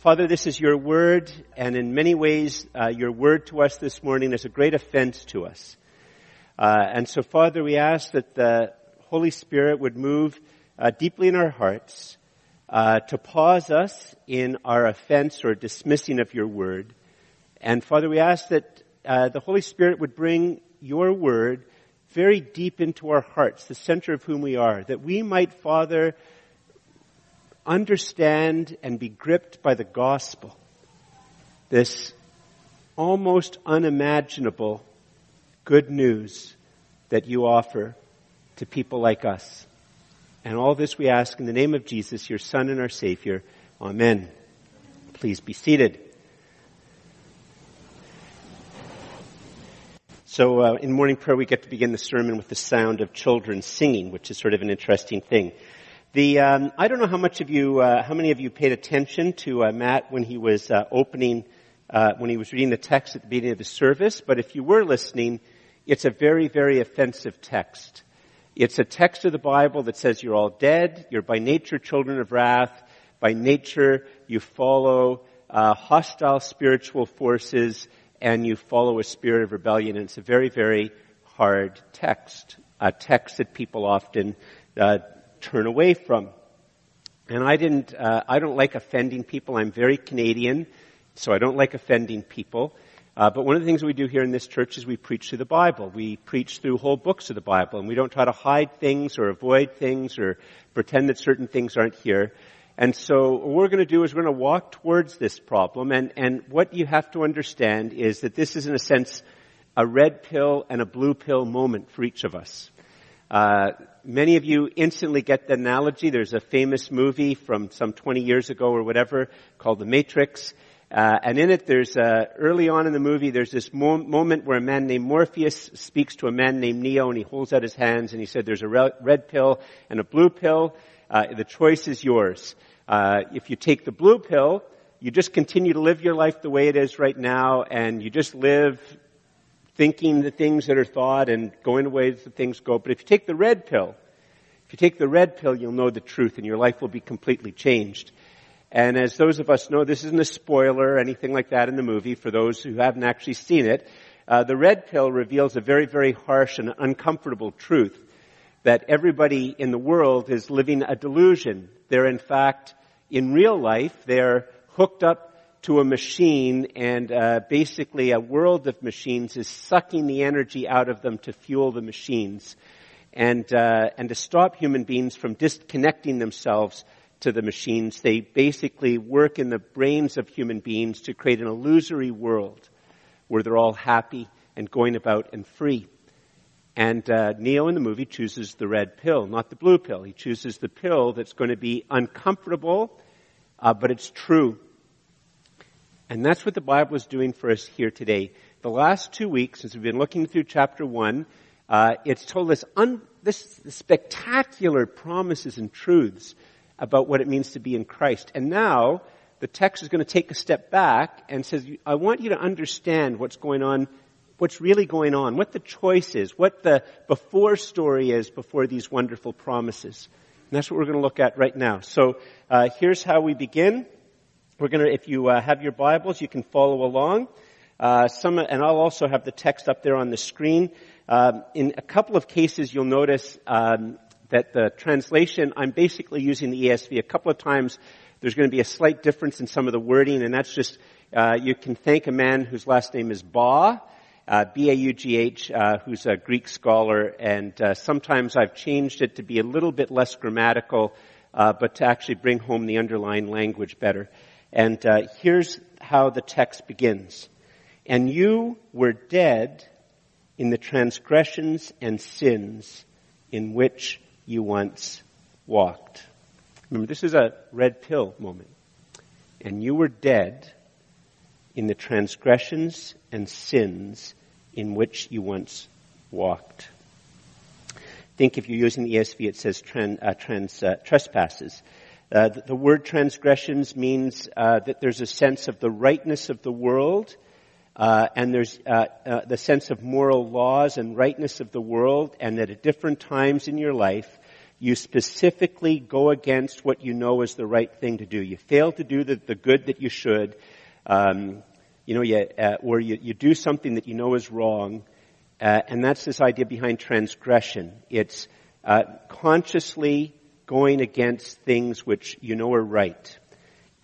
Father, this is your word, and in many ways, uh, your word to us this morning is a great offense to us. Uh, and so, Father, we ask that the Holy Spirit would move uh, deeply in our hearts uh, to pause us in our offense or dismissing of your word. And Father, we ask that uh, the Holy Spirit would bring your word very deep into our hearts, the center of whom we are, that we might, Father, understand and be gripped by the gospel. This almost unimaginable good news that you offer to people like us. And all this we ask in the name of Jesus, your Son and our Savior. Amen. Please be seated. So uh, in morning prayer, we get to begin the sermon with the sound of children singing, which is sort of an interesting thing. The um, I don't know how much of you, uh, how many of you paid attention to uh, Matt when he was uh, opening, uh, when he was reading the text at the beginning of the service. But if you were listening, it's a very, very offensive text. It's a text of the Bible that says you're all dead, you're by nature children of wrath, by nature you follow uh, hostile spiritual forces, and you follow a spirit of rebellion. And it's a very, very hard text, a text that people often uh, turn away from. And I didn't, uh, I don't like offending people. I'm very Canadian, so I don't like offending people. Uh, but one of the things we do here in this church is we preach through the Bible. We preach through whole books of the Bible, and we don't try to hide things or avoid things or pretend that certain things aren't here. And so what we're going to do is we're going to walk towards this problem, and, and what you have to understand is that this is in a sense a red pill and a blue pill moment for each of us. Uh, many of you instantly get the analogy. There's a famous movie from some 20 years ago or whatever called The Matrix. Uh, and in it, there's uh, early on in the movie, there's this mo- moment where a man named Morpheus speaks to a man named Neo, and he holds out his hands, and he said, "There's a re- red pill and a blue pill. Uh, the choice is yours. Uh, if you take the blue pill, you just continue to live your life the way it is right now, and you just live thinking the things that are thought and going the ways that things go. But if you take the red pill, if you take the red pill, you'll know the truth and your life will be completely changed. And as those of us know, this isn't a spoiler or anything like that in the movie for those who haven't actually seen it. Uh, the red pill reveals a very, very harsh and uncomfortable truth that everybody in the world is living a delusion. They're in fact, in real life, they're hooked up to a machine and uh, basically a world of machines is sucking the energy out of them to fuel the machines and uh, and to stop human beings from disconnecting themselves to the machines they basically work in the brains of human beings to create an illusory world where they're all happy and going about and free and uh, Neo in the movie chooses the red pill, not the blue pill. He chooses the pill that's going to be uncomfortable, uh, but it's true. And that's what the Bible is doing for us here today. The last two weeks, as we've been looking through chapter one, uh, it's told us un- this spectacular promises and truths about what it means to be in Christ. And now, the text is going to take a step back and says, I want you to understand what's going on, what's really going on, what the choice is, what the before story is before these wonderful promises. And that's what we're going to look at right now. So, uh, here's how we begin. We're going to, if you uh, have your Bibles, you can follow along. Uh, some, and I'll also have the text up there on the screen. Um, in a couple of cases, you'll notice um, that the translation, I'm basically using the ESV. A couple of times, there's going to be a slight difference in some of the wording, and that's just uh, you can thank a man whose last name is Baugh, uh, B-A-U-G-H, uh, who's a Greek scholar, and uh, sometimes I've changed it to be a little bit less grammatical, uh, but to actually bring home the underlying language better. And uh, here's how the text begins. And you were dead in the transgressions and sins in which you once walked. Remember, this is a red pill moment. And you were dead in the transgressions and sins in which you once walked. Think if you're using the ESV, it says trans, uh, trans, uh, trespasses. Uh, the, word transgressions means uh, that there's a sense of the rightness of the world, uh, and there's uh, uh, the sense of moral laws and rightness of the world, and that at different times in your life, you specifically go against what you know is the right thing to do. You fail to do the, the good that you should. Um, you know, you, uh, or you, you do something that you know is wrong. And that's this idea behind transgression. It's consciously going against things which you know are right.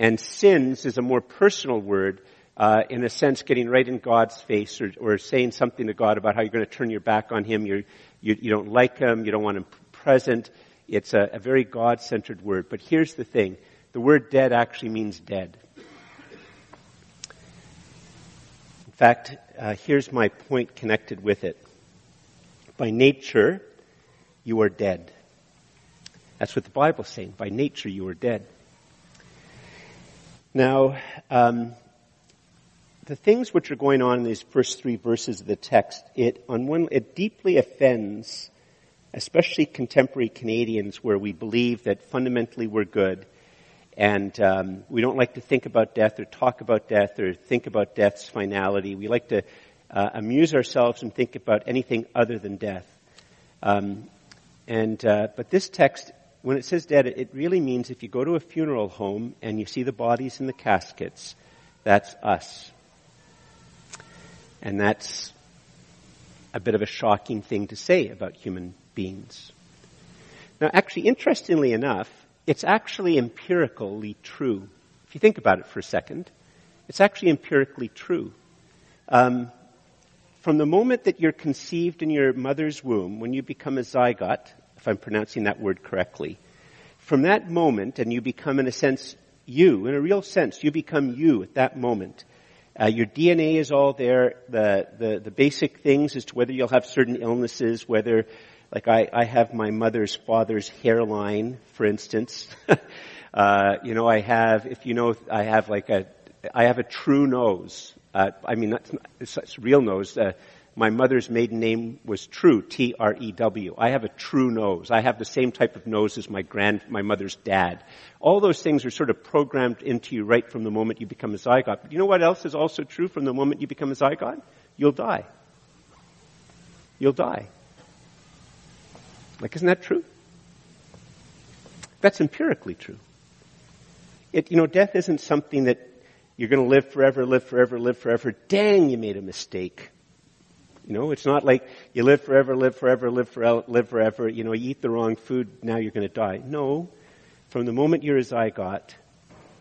And sins is a more personal word, uh, in a sense, getting right in God's face or, or, saying something to God about how you're going to turn your back on Him. You're, you, you don't like Him. You don't want Him present. It's a, a very God-centered word. But here's the thing. The word dead actually means dead. In fact, uh, here's my point connected with it. By nature, you are dead. That's what the Bible's saying. By nature, you are dead. Now, um, the things which are going on in these first three verses of the text, it on one, it deeply offends especially contemporary Canadians where we believe that fundamentally we're good and um, we don't like to think about death or talk about death or think about death's finality. We like to uh, amuse ourselves and think about anything other than death. Um, and uh, but this text, when it says dead, it really means if you go to a funeral home and you see the bodies in the caskets, that's us. And that's a bit of a shocking thing to say about human beings. Now, actually, interestingly enough, it's actually empirically true. If you think about it for a second, it's actually empirically true. Um, from the moment that you're conceived in your mother's womb, when you become a zygote, if I'm pronouncing that word correctly, from that moment, and you become, in a sense, you, in a real sense, you become you at that moment. Uh, your DNA is all there. The, the, the basic things as to whether you'll have certain illnesses, whether like I, I have my mother's father's hairline, for instance. uh, you know, I have, if you know, I have like a, I have a true nose. Uh, I mean, that's, it's, it's real nose. Uh, my mother's maiden name was True, T-R-E-W. I have a true nose. I have the same type of nose as my grand, my mother's dad. All those things are sort of programmed into you right from the moment you become a zygote. But you know what else is also true from the moment you become a zygote? You'll die. You'll die. Like, isn't that true? That's empirically true. It, you know, death isn't something that you're going to live forever, live forever, live forever. Dang, you made a mistake. You know, it's not like you live forever, live forever, live forever, live forever. You know, you eat the wrong food, now you're going to die. No. From the moment you're a zygote,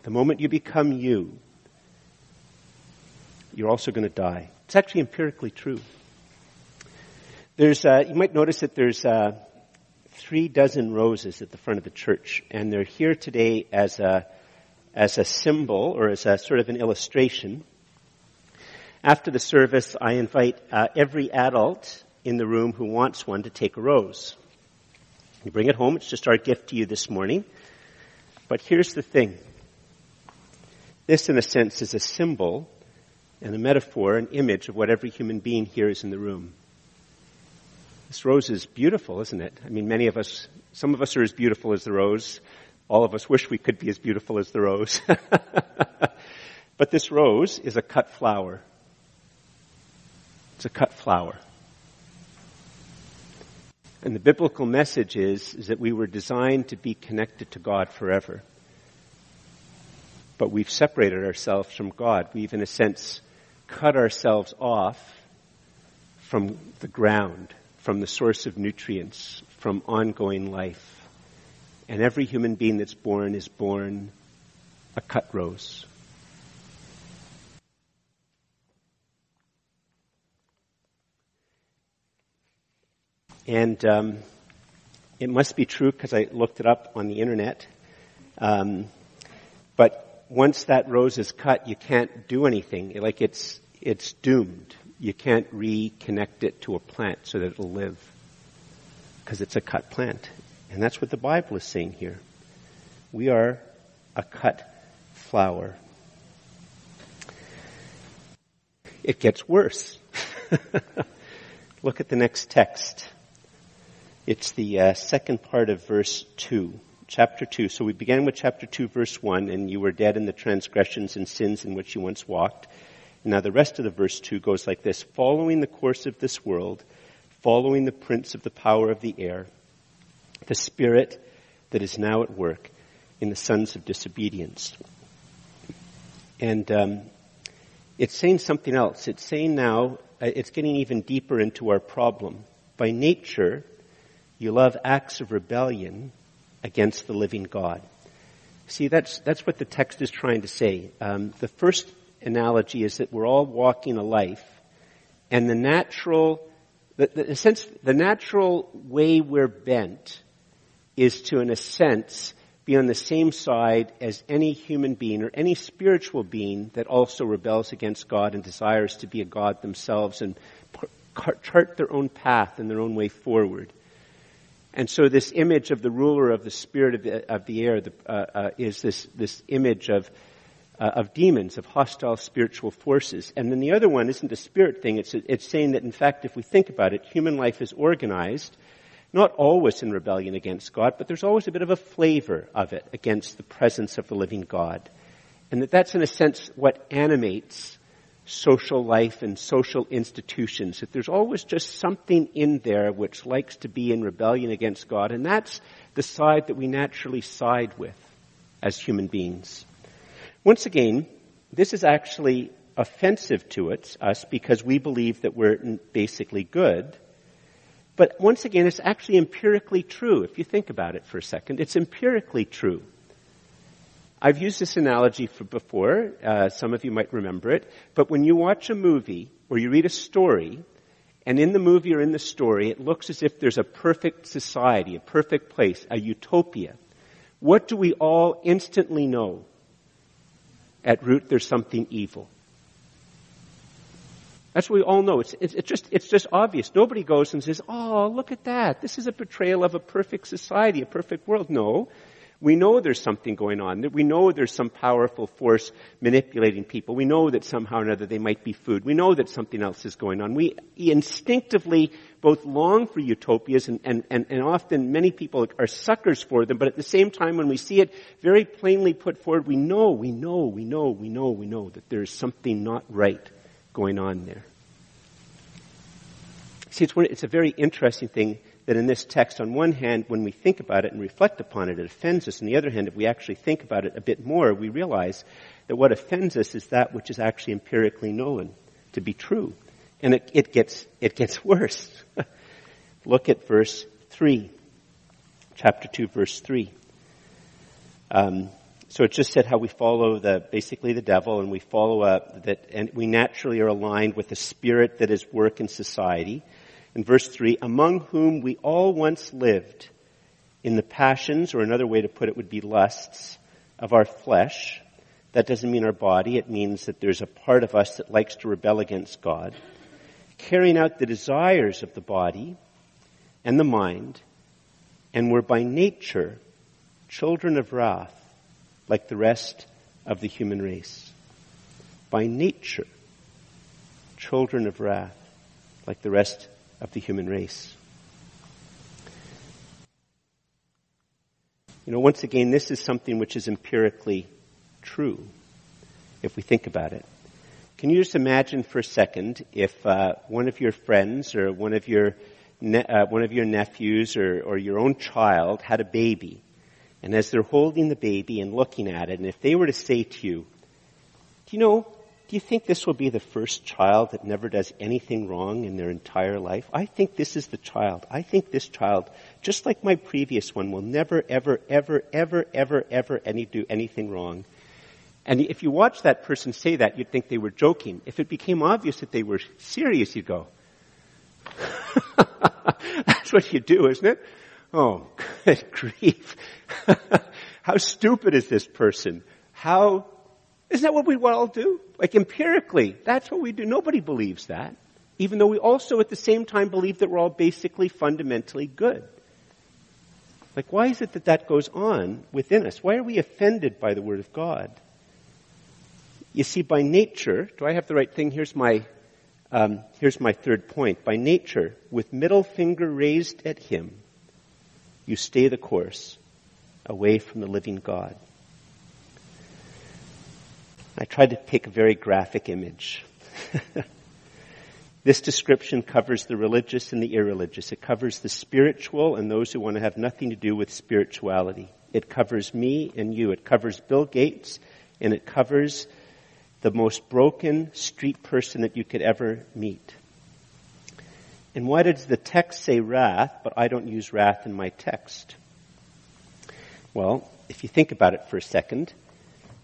the moment you become you, you're also going to die. It's actually empirically true. There's, uh, you might notice that there's uh, three dozen roses at the front of the church, and they're here today as a as a symbol or as a sort of an illustration. After the service, I invite uh, every adult in the room who wants one to take a rose. You bring it home. It's just our gift to you this morning. But here's the thing. This, in a sense, is a symbol and a metaphor, an image of what every human being here is in the room. This rose is beautiful, isn't it? I mean, many of us, some of us are as beautiful as the rose. All of us wish we could be as beautiful as the rose. but this rose is a cut flower. It's a cut flower. And the biblical message is, is that we were designed to be connected to God forever. But we've separated ourselves from God. We've, in a sense, cut ourselves off from the ground from the source of nutrients, from ongoing life. And every human being that's born is born a cut rose. And um, it must be true because I looked it up on the internet. Um, but once that rose is cut, you can't do anything. Like it's it's doomed you can't reconnect it to a plant so that it'll live because it's a cut plant. And that's what the Bible is saying here. We are a cut flower. It gets worse. Look at the next text. It's the uh, second part of verse 2, chapter 2. So we began with chapter 2, verse 1, and you were dead in the transgressions and sins in which you once walked now the rest of the verse 2 goes like this, following the course of this world, following the prince of the power of the air, the spirit that is now at work in the sons of disobedience. And um, it's saying something else. It's saying now, uh, it's getting even deeper into our problem. By nature, you love acts of rebellion against the living God. See, that's, that's what the text is trying to say. Um, the first analogy is that we're all walking a life, and the natural, the, the, the sense, the natural way we're bent is to, in a sense, be on the same side as any human being or any spiritual being that also rebels against God and desires to be a God themselves and chart their own path and their own way forward. And so this image of the ruler of the spirit of the, of the air the, uh, uh, is this, this image of, uh, of demons, of hostile spiritual forces. And then the other one isn't a spirit thing. It's, it's saying that in fact, if we think about it, human life is organized, not always in rebellion against God, but there's always a bit of a flavor of it against the presence of the living God. And that that's in a sense what animates social life and social institutions, that there's always just something in there which likes to be in rebellion against God, and that's the side that we naturally side with as human beings. Once again, this is actually offensive to it, us because we believe that we're basically good. But once again, it's actually empirically true. If you think about it for a second, it's empirically true. I've used this analogy for before. Uh, some of you might remember it. But when you watch a movie or you read a story, and in the movie or in the story, it looks as if there's a perfect society, a perfect place, a utopia. What do we all instantly know? At root, there's something evil. That's what we all know. It's, it's, it's, just, it's just obvious. Nobody goes and says, oh, look at that. This is a portrayal of a perfect society, a perfect world. No. We know there's something going on. We know there's some powerful force manipulating people. We know that somehow or another they might be food. We know that something else is going on. We instinctively both long for utopias and, and, and, and often many people are suckers for them, but at the same time when we see it very plainly put forward, we know, we know, we know, we know, we know that there's something not right going on there. See, it's, it's a very interesting thing that in this text, on one hand, when we think about it and reflect upon it, it offends us. On the other hand, if we actually think about it a bit more, we realize that what offends us is that which is actually empirically known to be true. And it, it gets, it gets worse. Look at verse 3. Chapter 2, verse 3. Um, so it just said how we follow the, basically the devil and we follow up that, and we naturally are aligned with the spirit that is work in society in verse 3, among whom we all once lived in the passions, or another way to put it would be lusts, of our flesh. That doesn't mean our body. It means that there's a part of us that likes to rebel against God. Carrying out the desires of the body and the mind, and were by nature children of wrath, like the rest of the human race. By nature, children of wrath, like the rest of the human race. You know, once again, this is something which is empirically true, if we think about it. Can you just imagine for a second if uh, one of your friends or one of your ne- uh, one of your nephews or, or your own child had a baby, and as they're holding the baby and looking at it, and if they were to say to you, "Do you know do you think this will be the first child that never does anything wrong in their entire life? I think this is the child. I think this child, just like my previous one, will never, ever, ever, ever, ever, ever any, do anything wrong. And if you watch that person say that, you'd think they were joking. If it became obvious that they were serious, you'd go, That's what you do, isn't it? Oh, good grief. How stupid is this person? How isn't that what we all do? Like empirically, that's what we do. Nobody believes that. Even though we also at the same time believe that we're all basically fundamentally good. Like why is it that that goes on within us? Why are we offended by the Word of God? You see, by nature, do I have the right thing? Here's my, um, here's my third point. By nature, with middle finger raised at Him, you stay the course away from the living God. I tried to pick a very graphic image. This description covers the religious and the irreligious. It covers the spiritual and those who want to have nothing to do with spirituality. It covers me and you. It covers Bill Gates and it covers the most broken street person that you could ever meet. And why does the text say wrath, but I don't use wrath in my text? Well, if you think about it for a second,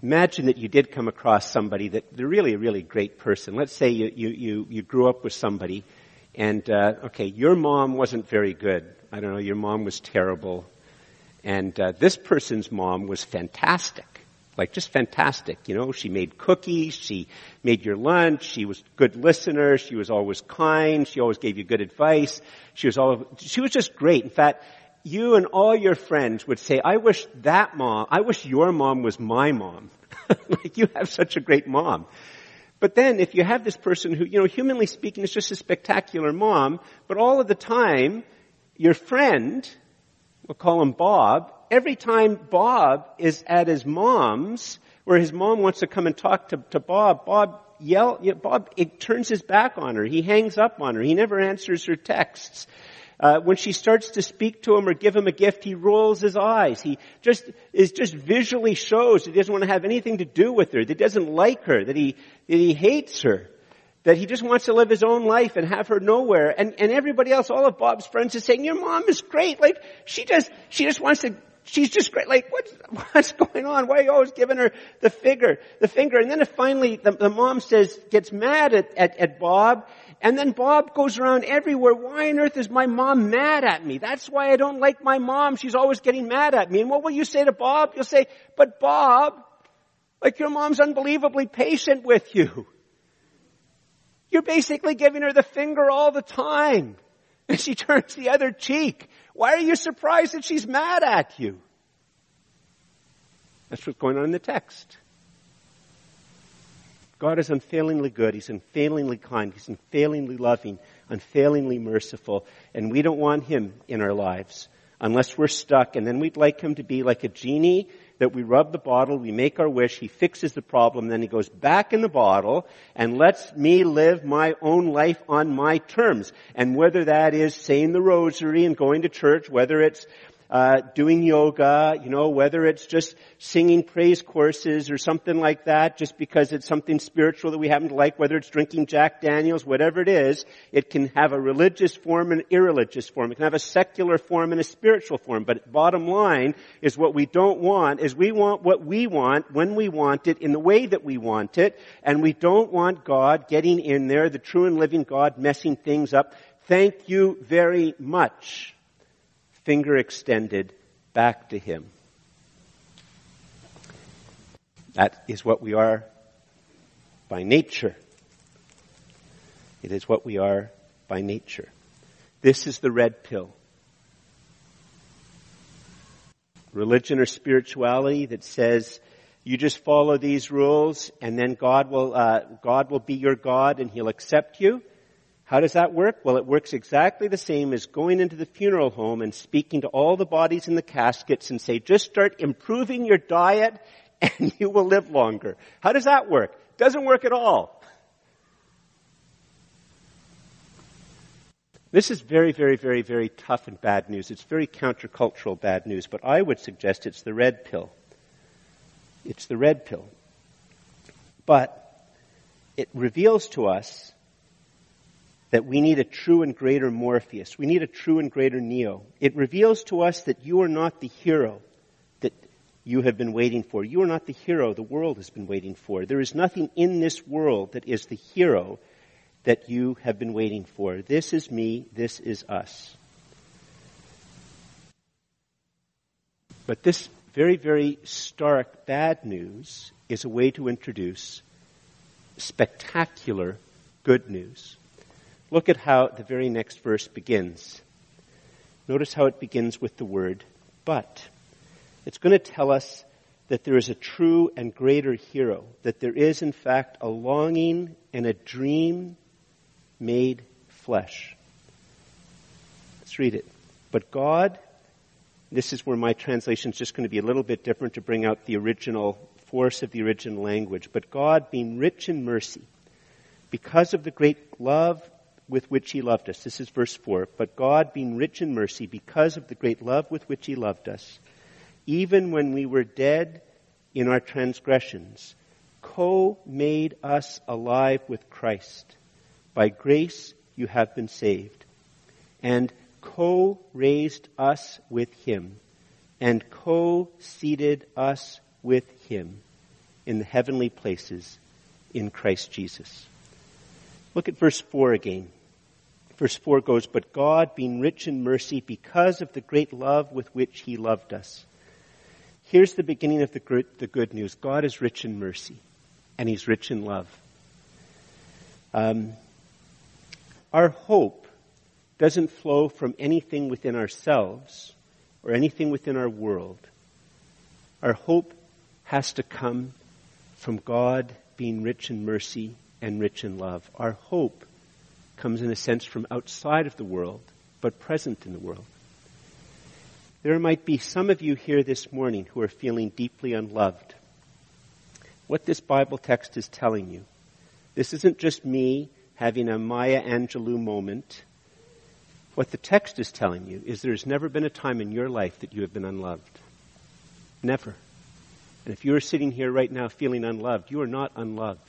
imagine that you did come across somebody that they're really a really great person. Let's say you you you, you grew up with somebody, and uh, okay, your mom wasn't very good. I don't know, your mom was terrible, and uh, this person's mom was fantastic. Like just fantastic, you know. She made cookies. She made your lunch. She was a good listener. She was always kind. She always gave you good advice. She was all. She was just great. In fact, you and all your friends would say, I wish that mom, I wish your mom was my mom. like you have such a great mom. But then if you have this person who, you know, humanly speaking is just a spectacular mom, but all of the time, your friend, we'll call him Bob, every time Bob is at his mom's, where his mom wants to come and talk to, to Bob, Bob yell, Bob it turns his back on her. He hangs up on her. He never answers her texts. Uh, when she starts to speak to him or give him a gift, he rolls his eyes. He just is just visually shows that he doesn't want to have anything to do with her, that he doesn't like her, that he that he hates her, that he just wants to live his own life and have her nowhere. And and everybody else, all of Bob's friends, is saying, "Your mom is great. Like she just she just wants to." She's just great. Like, what's, what's going on? Why are you always giving her the figure, the finger? And then finally the, the mom says, gets mad at, at, at Bob and then Bob goes around everywhere. Why on earth is my mom mad at me? That's why I don't like my mom. She's always getting mad at me. And what will you say to Bob? You'll say, but Bob, like your mom's unbelievably patient with you. You're basically giving her the finger all the time. And she turns the other cheek. Why are you surprised that she's mad at you? That's what's going on in the text. God is unfailingly good. He's unfailingly kind. He's unfailingly loving, unfailingly merciful. And we don't want Him in our lives unless we're stuck. And then we'd like Him to be like a genie that we rub the bottle, we make our wish, He fixes the problem, then He goes back in the bottle and lets me live my own life on my terms. And whether that is saying the rosary and going to church, whether it's uh, doing yoga, you know, whether it's just singing praise courses or something like that, just because it's something spiritual that we happen to like, whether it's drinking Jack Daniels, whatever it is, it can have a religious form and irreligious form. It can have a secular form and a spiritual form. But bottom line is what we don't want is we want what we want when we want it in the way that we want it, and we don't want God getting in there, the true and living God messing things up. Thank you very much finger extended back to Him. That is what we are by nature. It is what we are by nature. This is the red pill. Religion or spirituality that says you just follow these rules and then God will, uh, God will be your God and He'll accept you. How does that work? Well, it works exactly the same as going into the funeral home and speaking to all the bodies in the caskets and say, just start improving your diet and you will live longer. How does that work? Doesn't work at all. This is very, very, very, very tough and bad news. It's very countercultural bad news, but I would suggest it's the red pill. It's the red pill. But it reveals to us that we need a true and greater Morpheus. We need a true and greater Neo. It reveals to us that you are not the hero that you have been waiting for. You are not the hero the world has been waiting for. There is nothing in this world that is the hero that you have been waiting for. This is me. This is us. But this very, very stark bad news is a way to introduce spectacular good news. Look at how the very next verse begins. Notice how it begins with the word but. It's going to tell us that there is a true and greater hero, that there is in fact a longing and a dream made flesh. Let's read it. But God, this is where my translation is just going to be a little bit different to bring out the original force of the original language. But God, being rich in mercy, because of the great love with which he loved us. This is verse 4. But God, being rich in mercy, because of the great love with which he loved us, even when we were dead in our transgressions, co-made us alive with Christ. By grace you have been saved. And co-raised us with him and co-seated us with him in the heavenly places in Christ Jesus. Look at verse 4 again. Verse 4 goes, But God, being rich in mercy, because of the great love with which He loved us. Here's the beginning of the good, the good news. God is rich in mercy, and He's rich in love. Um, our hope doesn't flow from anything within ourselves or anything within our world. Our hope has to come from God being rich in mercy and rich in love. Our hope comes in a sense from outside of the world, but present in the world. There might be some of you here this morning who are feeling deeply unloved. What this Bible text is telling you, this isn't just me having a Maya Angelou moment. What the text is telling you is there's never been a time in your life that you have been unloved. Never. And if you're sitting here right now feeling unloved, you are not unloved.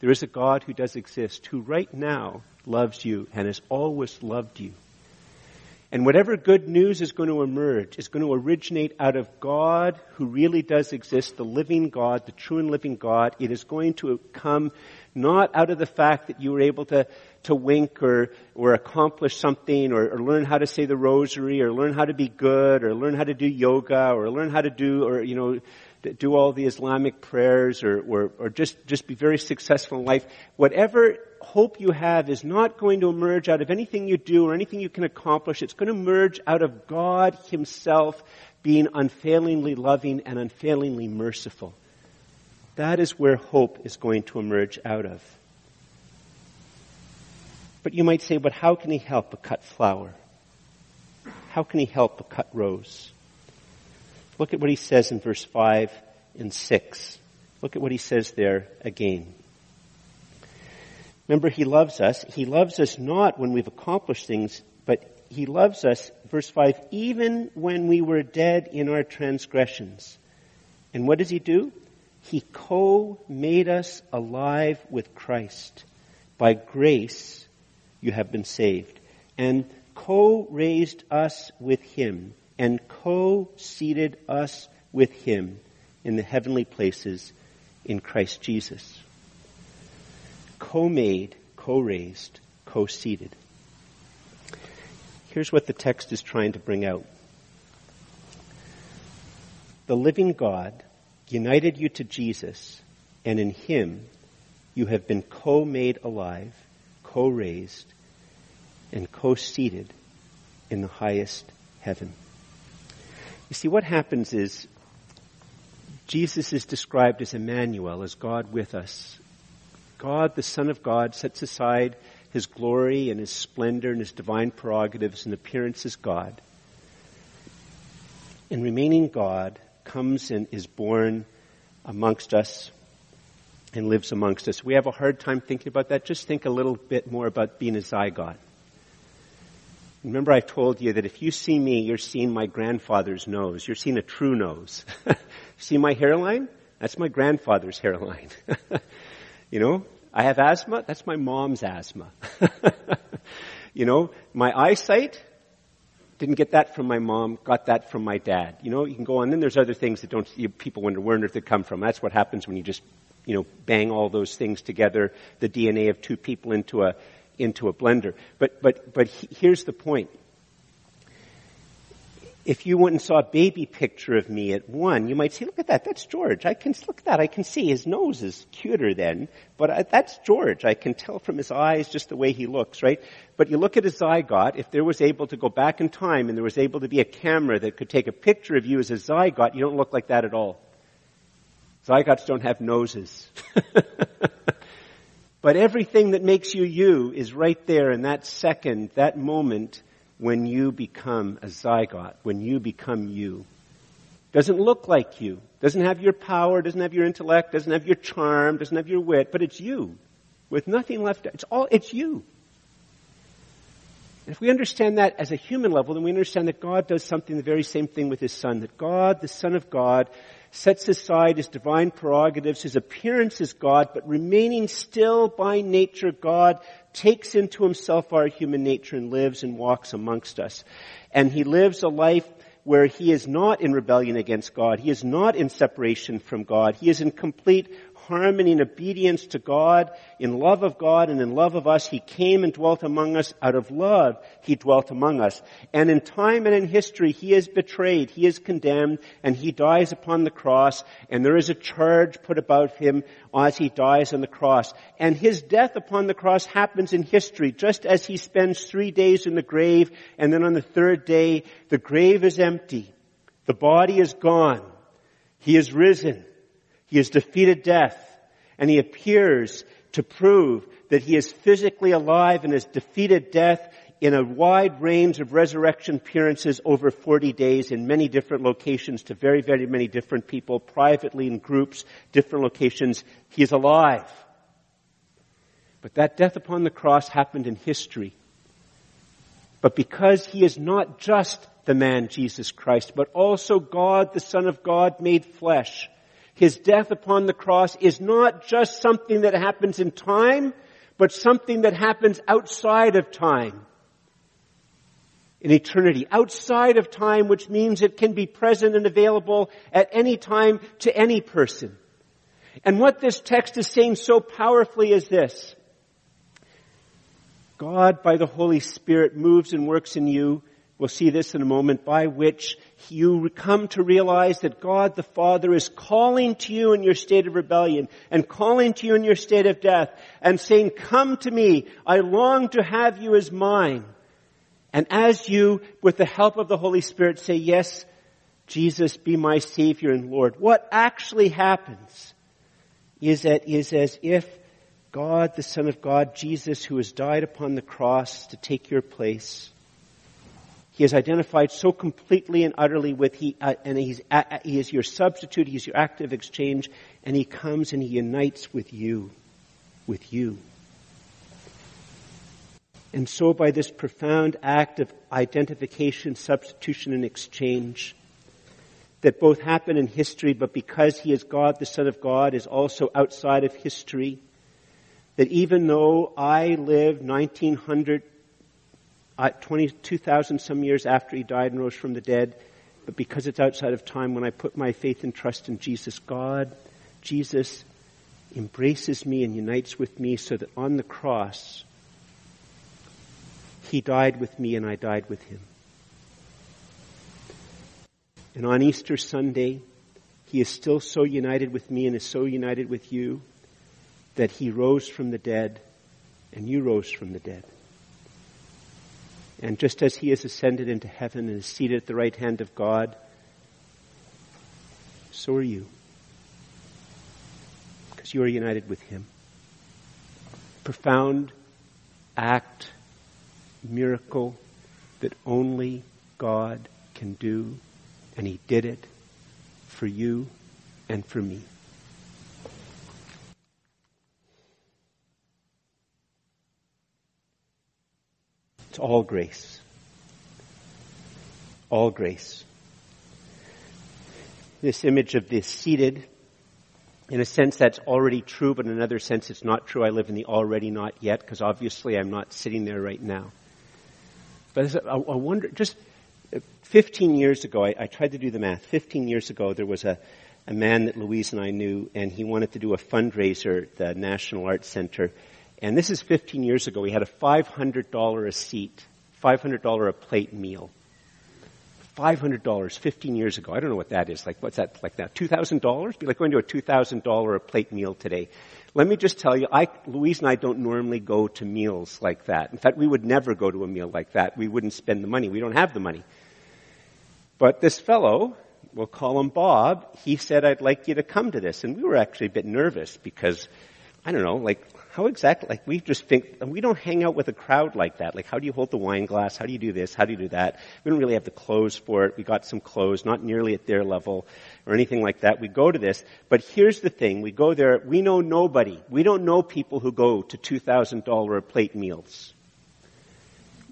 There is a God who does exist, who right now loves you and has always loved you. And whatever good news is going to emerge is going to originate out of God who really does exist, the living God, the true and living God. It is going to come not out of the fact that you were able to, to wink or, or accomplish something or, or learn how to say the rosary or learn how to be good or learn how to do yoga or learn how to do, or, you know, do all the Islamic prayers or, or, or just, just be very successful in life. Whatever hope you have is not going to emerge out of anything you do or anything you can accomplish. It's going to emerge out of God Himself being unfailingly loving and unfailingly merciful. That is where hope is going to emerge out of. But you might say, but how can He help a cut flower? How can He help a cut rose? Look at what he says in verse 5 and 6. Look at what he says there again. Remember, he loves us. He loves us not when we've accomplished things, but he loves us, verse 5, even when we were dead in our transgressions. And what does he do? He co-made us alive with Christ. By grace, you have been saved. And co-raised us with him and co-seated us with him in the heavenly places in Christ Jesus. Co-made, co-raised, co-seated. Here's what the text is trying to bring out. The living God united you to Jesus, and in him you have been co-made alive, co-raised, and co-seated in the highest heaven. You see, what happens is Jesus is described as Emmanuel, as God with us. God, the Son of God, sets aside his glory and his splendor and his divine prerogatives and appearance as God. And remaining God comes and is born amongst us and lives amongst us. We have a hard time thinking about that. Just think a little bit more about being a zygote. Remember I told you that if you see me, you're seeing my grandfather's nose. You're seeing a true nose. see my hairline? That's my grandfather's hairline. you know, I have asthma. That's my mom's asthma. you know, my eyesight, didn't get that from my mom, got that from my dad. You know, you can go on. Then there's other things that don't, you, people wonder where on earth they come from. That's what happens when you just, you know, bang all those things together, the DNA of two people into a, into a blender. But, but, but here's the point. If you went and saw a baby picture of me at one, you might say, look at that, that's George. I can, look at that, I can see his nose is cuter then, but I, that's George. I can tell from his eyes just the way he looks, right? But you look at a zygote, if there was able to go back in time and there was able to be a camera that could take a picture of you as a zygote, you don't look like that at all. Zygotes don't have noses. But everything that makes you you is right there in that second, that moment when you become a zygote, when you become you. Doesn't look like you. Doesn't have your power, doesn't have your intellect, doesn't have your charm, doesn't have your wit, but it's you. With nothing left. It's all, it's you. And if we understand that as a human level, then we understand that God does something the very same thing with His Son. That God, the Son of God, sets aside His divine prerogatives, His appearance as God, but remaining still by nature God, takes into Himself our human nature and lives and walks amongst us. And He lives a life where he is not in rebellion against God. He is not in separation from God. He is in complete harmony and obedience to God, in love of God and in love of us, He came and dwelt among us. Out of love, He dwelt among us. And in time and in history, He is betrayed, He is condemned, and He dies upon the cross, and there is a charge put about Him as He dies on the cross. And His death upon the cross happens in history, just as He spends three days in the grave, and then on the third day, the grave is empty. The body is gone. He is risen. He has defeated death and he appears to prove that he is physically alive and has defeated death in a wide range of resurrection appearances over 40 days in many different locations to very, very many different people, privately in groups, different locations. He is alive. But that death upon the cross happened in history. But because he is not just the man Jesus Christ, but also God, the Son of God made flesh, his death upon the cross is not just something that happens in time, but something that happens outside of time. In eternity, outside of time, which means it can be present and available at any time to any person. And what this text is saying so powerfully is this. God, by the Holy Spirit, moves and works in you We'll see this in a moment by which you come to realize that God the Father is calling to you in your state of rebellion and calling to you in your state of death and saying, come to me. I long to have you as mine. And as you, with the help of the Holy Spirit, say, yes, Jesus, be my Savior and Lord, what actually happens is that is as if God, the Son of God, Jesus, who has died upon the cross to take your place, he is identified so completely and utterly with he, uh, and he's, uh, uh, he is your substitute, he's your active exchange, and he comes and he unites with you, with you. And so by this profound act of identification, substitution, and exchange, that both happen in history, but because he is God, the Son of God, is also outside of history, that even though I live 1900 uh, 22,000 some years after he died and rose from the dead, but because it's outside of time, when I put my faith and trust in Jesus, God, Jesus embraces me and unites with me so that on the cross, he died with me and I died with him. And on Easter Sunday, he is still so united with me and is so united with you that he rose from the dead and you rose from the dead. And just as he has ascended into heaven and is seated at the right hand of God, so are you. Because you are united with him. Profound act, miracle that only God can do, and he did it for you and for me. It's all grace. All grace. This image of the seated, in a sense that's already true, but in another sense it's not true. I live in the already not yet, because obviously I'm not sitting there right now. But I, wonder, just 15 years ago, I, I, tried to do the math. 15 years ago, there was a, a man that Louise and I knew, and he wanted to do a fundraiser at the National Arts Center and this is 15 years ago. We had a $500 a seat, $500 a plate meal. $500 15 years ago. I don't know what that is. Like, what's that like now? $2,000? Be like going to a $2,000 a plate meal today. Let me just tell you, I, Louise and I don't normally go to meals like that. In fact, we would never go to a meal like that. We wouldn't spend the money. We don't have the money. But this fellow, we'll call him Bob, he said, I'd like you to come to this. And we were actually a bit nervous because, I don't know, like, how exactly, like we just think, we don't hang out with a crowd like that. Like how do you hold the wine glass? How do you do this? How do you do that? We don't really have the clothes for it. We got some clothes, not nearly at their level or anything like that. We go to this, but here's the thing. We go there, we know nobody. We don't know people who go to $2,000 a plate meals.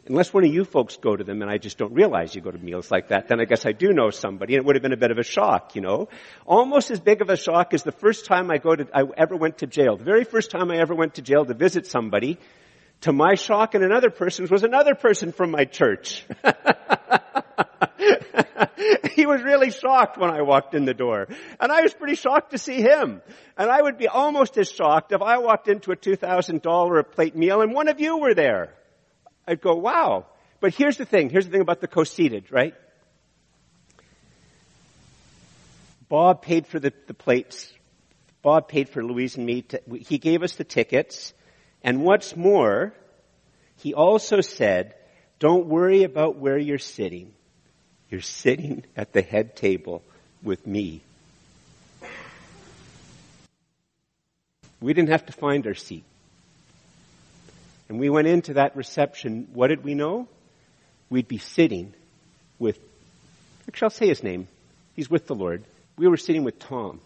Unless one of you folks go to them and I just don't realize you go to meals like that, then I guess I do know somebody and it would have been a bit of a shock, you know. Almost as big of a shock as the first time I go to, I ever went to jail. The very first time I ever went to jail to visit somebody, to my shock and another person's was another person from my church. he was really shocked when I walked in the door. And I was pretty shocked to see him. And I would be almost as shocked if I walked into a $2,000 a plate meal and one of you were there. I'd go, wow. But here's the thing. Here's the thing about the co-seated, right? Bob paid for the, the plates. Bob paid for Louise and me. To, he gave us the tickets. And what's more, he also said, don't worry about where you're sitting. You're sitting at the head table with me. We didn't have to find our seat. And we went into that reception. What did we know? We'd be sitting with, actually, I'll say his name. He's with the Lord. We were sitting with Tom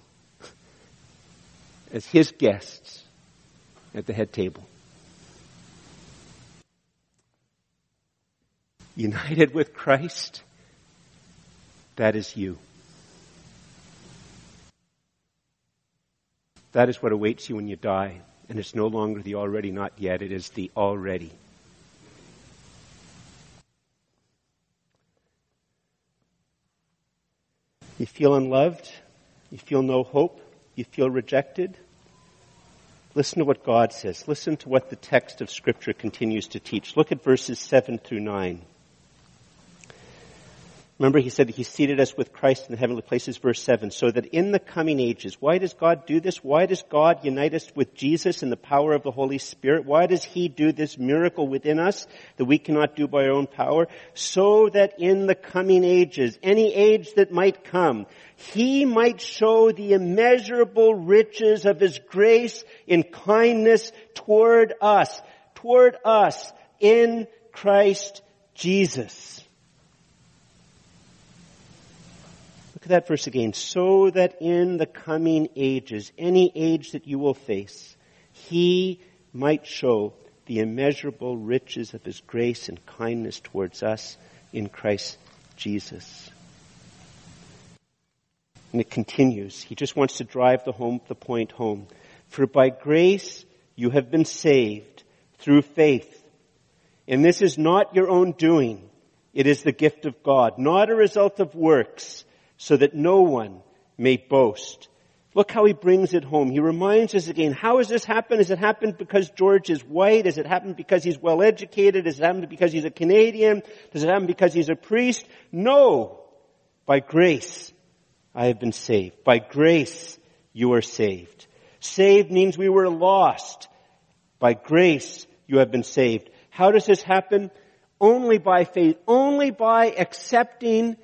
as his guests at the head table. United with Christ, that is you. That is what awaits you when you die. And it's no longer the already not yet, it is the already. You feel unloved? You feel no hope? You feel rejected? Listen to what God says. Listen to what the text of Scripture continues to teach. Look at verses 7 through 9. Remember, he said he seated us with Christ in the heavenly places, verse 7, so that in the coming ages, why does God do this? Why does God unite us with Jesus in the power of the Holy Spirit? Why does he do this miracle within us that we cannot do by our own power? So that in the coming ages, any age that might come, he might show the immeasurable riches of his grace in kindness toward us, toward us in Christ Jesus. at that verse again. So that in the coming ages, any age that you will face, he might show the immeasurable riches of his grace and kindness towards us in Christ Jesus. And it continues. He just wants to drive the home, the point home. For by grace you have been saved through faith. And this is not your own doing. It is the gift of God, not a result of works, so that no one may boast. Look how he brings it home. He reminds us again, how has this happened? Has it happened because George is white? Has it happened because he's well educated? Has it happened because he's a Canadian? Does it happen because he's a priest? No. By grace, I have been saved. By grace, you are saved. Saved means we were lost. By grace, you have been saved. How does this happen? Only by faith. Only by accepting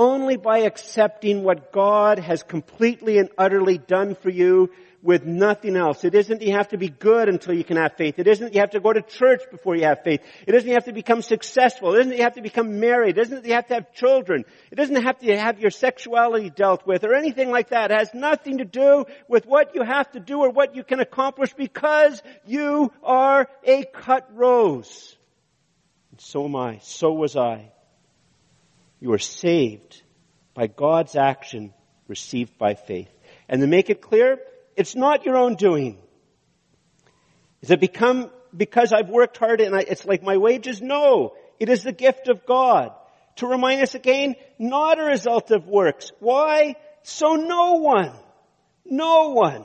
only by accepting what God has completely and utterly done for you with nothing else. It isn't you have to be good until you can have faith. It isn't you have to go to church before you have faith. It isn't you have to become successful. It isn't you have to become married. It isn't you have to have children. It doesn't have to have your sexuality dealt with or anything like that. It has nothing to do with what you have to do or what you can accomplish because you are a cut rose. And so am I. So was I. You are saved by God's action received by faith. And to make it clear, it's not your own doing. Is it become because I've worked hard and I, it's like my wages? No. It is the gift of God. To remind us again, not a result of works. Why? So no one, no one,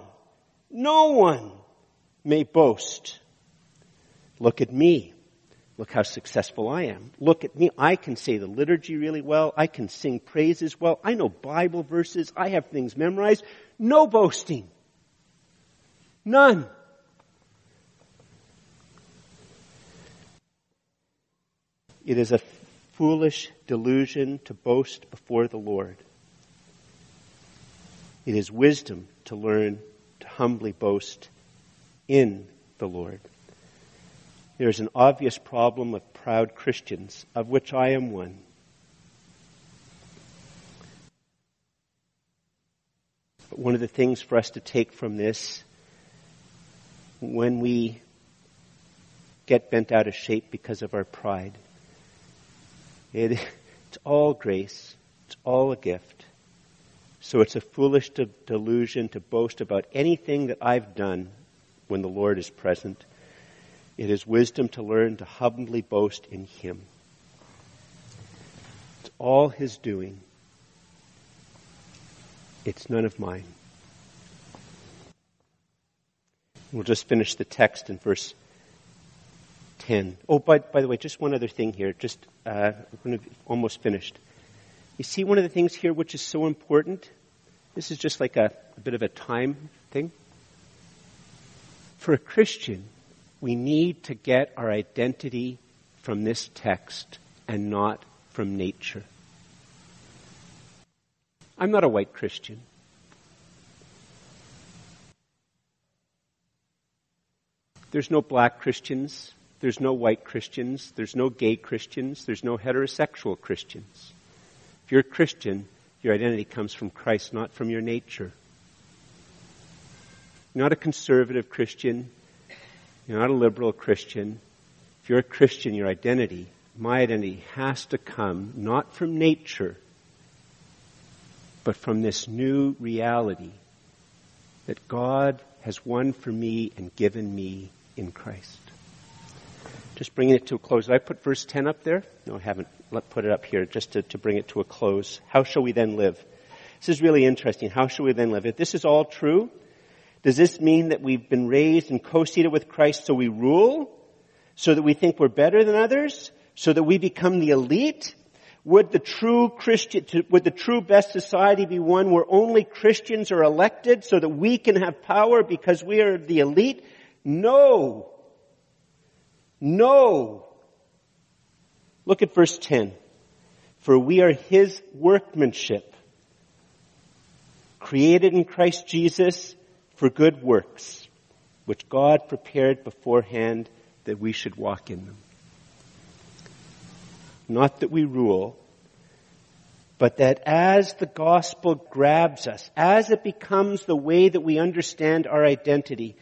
no one may boast. Look at me. Look how successful I am. Look at me. I can say the liturgy really well. I can sing praises well. I know Bible verses. I have things memorized. No boasting. None. It is a foolish delusion to boast before the Lord. It is wisdom to learn to humbly boast in the Lord. There's an obvious problem of proud Christians, of which I am one. But one of the things for us to take from this, when we get bent out of shape because of our pride, It, it's all grace. It's all a gift. So it's a foolish de- delusion to boast about anything that I've done when the Lord is present. It is wisdom to learn to humbly boast in Him. It's all His doing. It's none of mine. We'll just finish the text in verse 10. Oh, by, by the way, just one other thing here. Just, uh, we're almost finished. You see one of the things here which is so important? This is just like a, a bit of a time thing. For a Christian, we need to get our identity from this text and not from nature. I'm not a white Christian. There's no black Christians. There's no white Christians. There's no gay Christians. There's no heterosexual Christians. If you're a Christian, your identity comes from Christ, not from your nature. You're not a conservative Christian. You're not a liberal Christian. If you're a Christian, your identity, my identity, has to come not from nature, but from this new reality that God has won for me and given me in Christ. Just bringing it to a close. Did I put verse 10 up there? No, I haven't. Let's put it up here just to, to bring it to a close. How shall we then live? This is really interesting. How shall we then live? If this is all true, does this mean that we've been raised and co-seated with Christ so we rule? So that we think we're better than others? So that we become the elite? Would the true Christian, would the true best society be one where only Christians are elected so that we can have power because we are the elite? No. No. Look at verse 10. For we are His workmanship, created in Christ Jesus for good works, which God prepared beforehand that we should walk in them. Not that we rule, but that as the gospel grabs us, as it becomes the way that we understand our identity,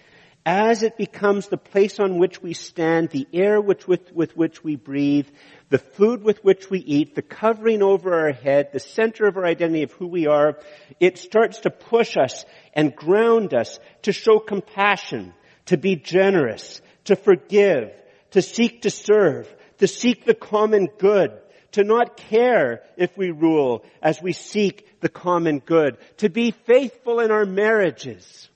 as it becomes the place on which we stand, the air with, with, with, which we breathe, the food with which we eat, the covering over our head, the center of our identity of who we are, it starts to push us and ground us to show compassion, to be generous, to forgive, to seek to serve, to seek the common good, to not care if we rule as we seek the common good, to be faithful in our marriages,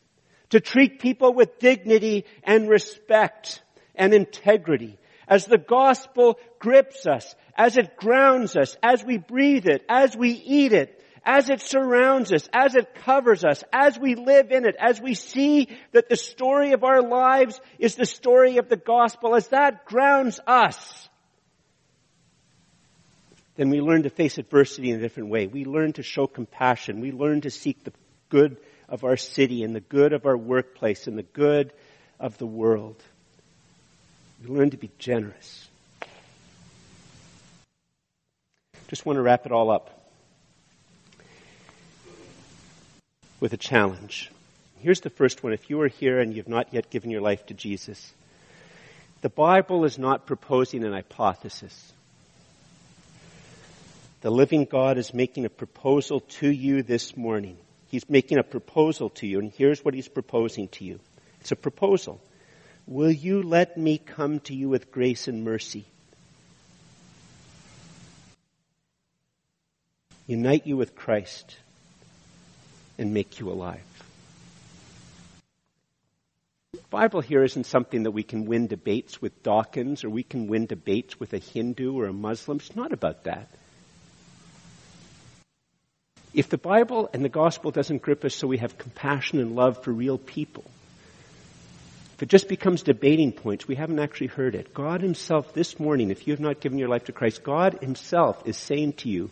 to treat people with dignity and respect and integrity. As the gospel grips us, as it grounds us, as we breathe it, as we eat it, as it surrounds us, as it covers us, as we live in it, as we see that the story of our lives is the story of the gospel, as that grounds us, then we learn to face adversity in a different way. We learn to show compassion. We learn to seek the good of our city and the good of our workplace and the good of the world. We learn to be generous. Just want to wrap it all up with a challenge. Here's the first one. If you are here and you've not yet given your life to Jesus, the Bible is not proposing an hypothesis. The living God is making a proposal to you this morning. He's making a proposal to you, and here's what he's proposing to you. It's a proposal. Will you let me come to you with grace and mercy? Unite you with Christ and make you alive. The Bible here isn't something that we can win debates with Dawkins or we can win debates with a Hindu or a Muslim. It's not about that. If the Bible and the gospel doesn't grip us so we have compassion and love for real people, if it just becomes debating points, we haven't actually heard it. God Himself this morning, if you have not given your life to Christ, God Himself is saying to you,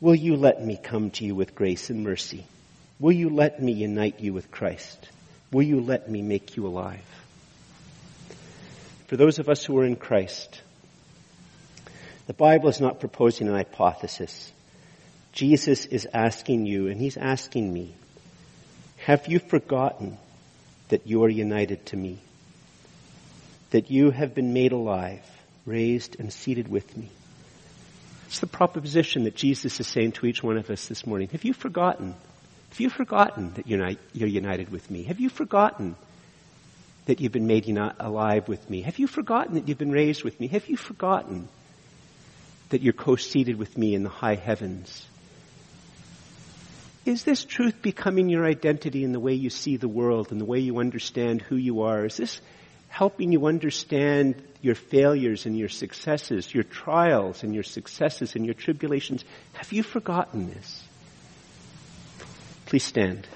Will you let me come to you with grace and mercy? Will you let me unite you with Christ? Will you let me make you alive? For those of us who are in Christ, the Bible is not proposing an hypothesis. Jesus is asking you, and He's asking me, have you forgotten that you are united to me? That you have been made alive? raised and seated with me. It's the proposition that Jesus is saying to each one of us this morning. Have you forgotten? Have you forgotten that you're, united with me? Have you forgotten that you've been made alive with me? Have you forgotten that you've been raised with me? Have you forgotten that you're co-seated with me in the high heavens? Is this truth becoming your identity in the way you see the world and the way you understand who you are? Is this helping you understand your failures and your successes, your trials and your successes and your tribulations? Have you forgotten this? Please stand.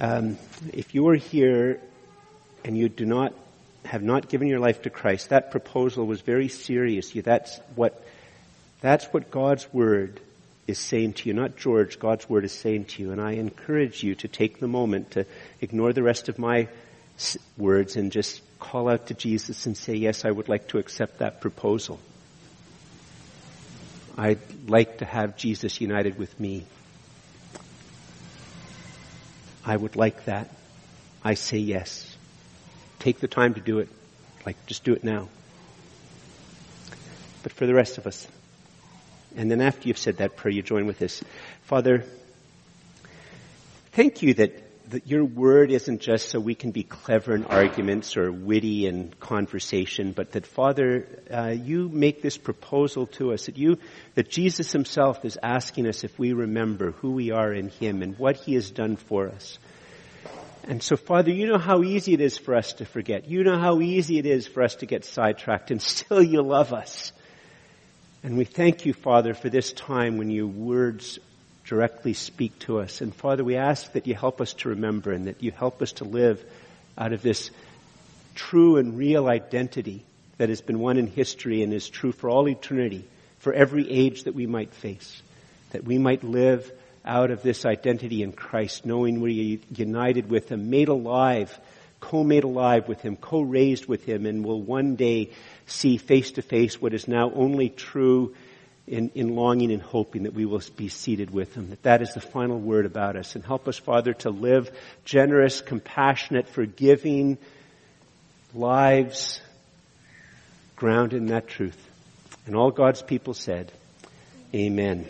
Um, if you are here and you do not have not given your life to Christ, that proposal was very serious. That's what that's what God's word is saying to you, not George. God's word is saying to you, and I encourage you to take the moment to ignore the rest of my words and just call out to Jesus and say, "Yes, I would like to accept that proposal. I'd like to have Jesus united with me." I would like that. I say yes. Take the time to do it. Like, just do it now. But for the rest of us, and then after you've said that prayer, you join with this. Father, thank you that, that your word isn't just so we can be clever in arguments or witty in conversation, but that Father, uh, you make this proposal to us, that you, that Jesus himself is asking us if we remember who we are in him and what he has done for us. And so, Father, you know how easy it is for us to forget. You know how easy it is for us to get sidetracked, and still you love us. And we thank you, Father, for this time when your words directly speak to us. And Father, we ask that you help us to remember and that you help us to live out of this true and real identity that has been won in history and is true for all eternity, for every age that we might face. That we might live out of this identity in Christ, knowing we're united with Him, made alive, co-made alive with Him, co-raised with Him, and will one day see face to face what is now only true in, in longing and hoping that we will be seated with Him. That that is the final word about us. And help us, Father, to live generous, compassionate, forgiving lives grounded in that truth. And all God's people said, Amen.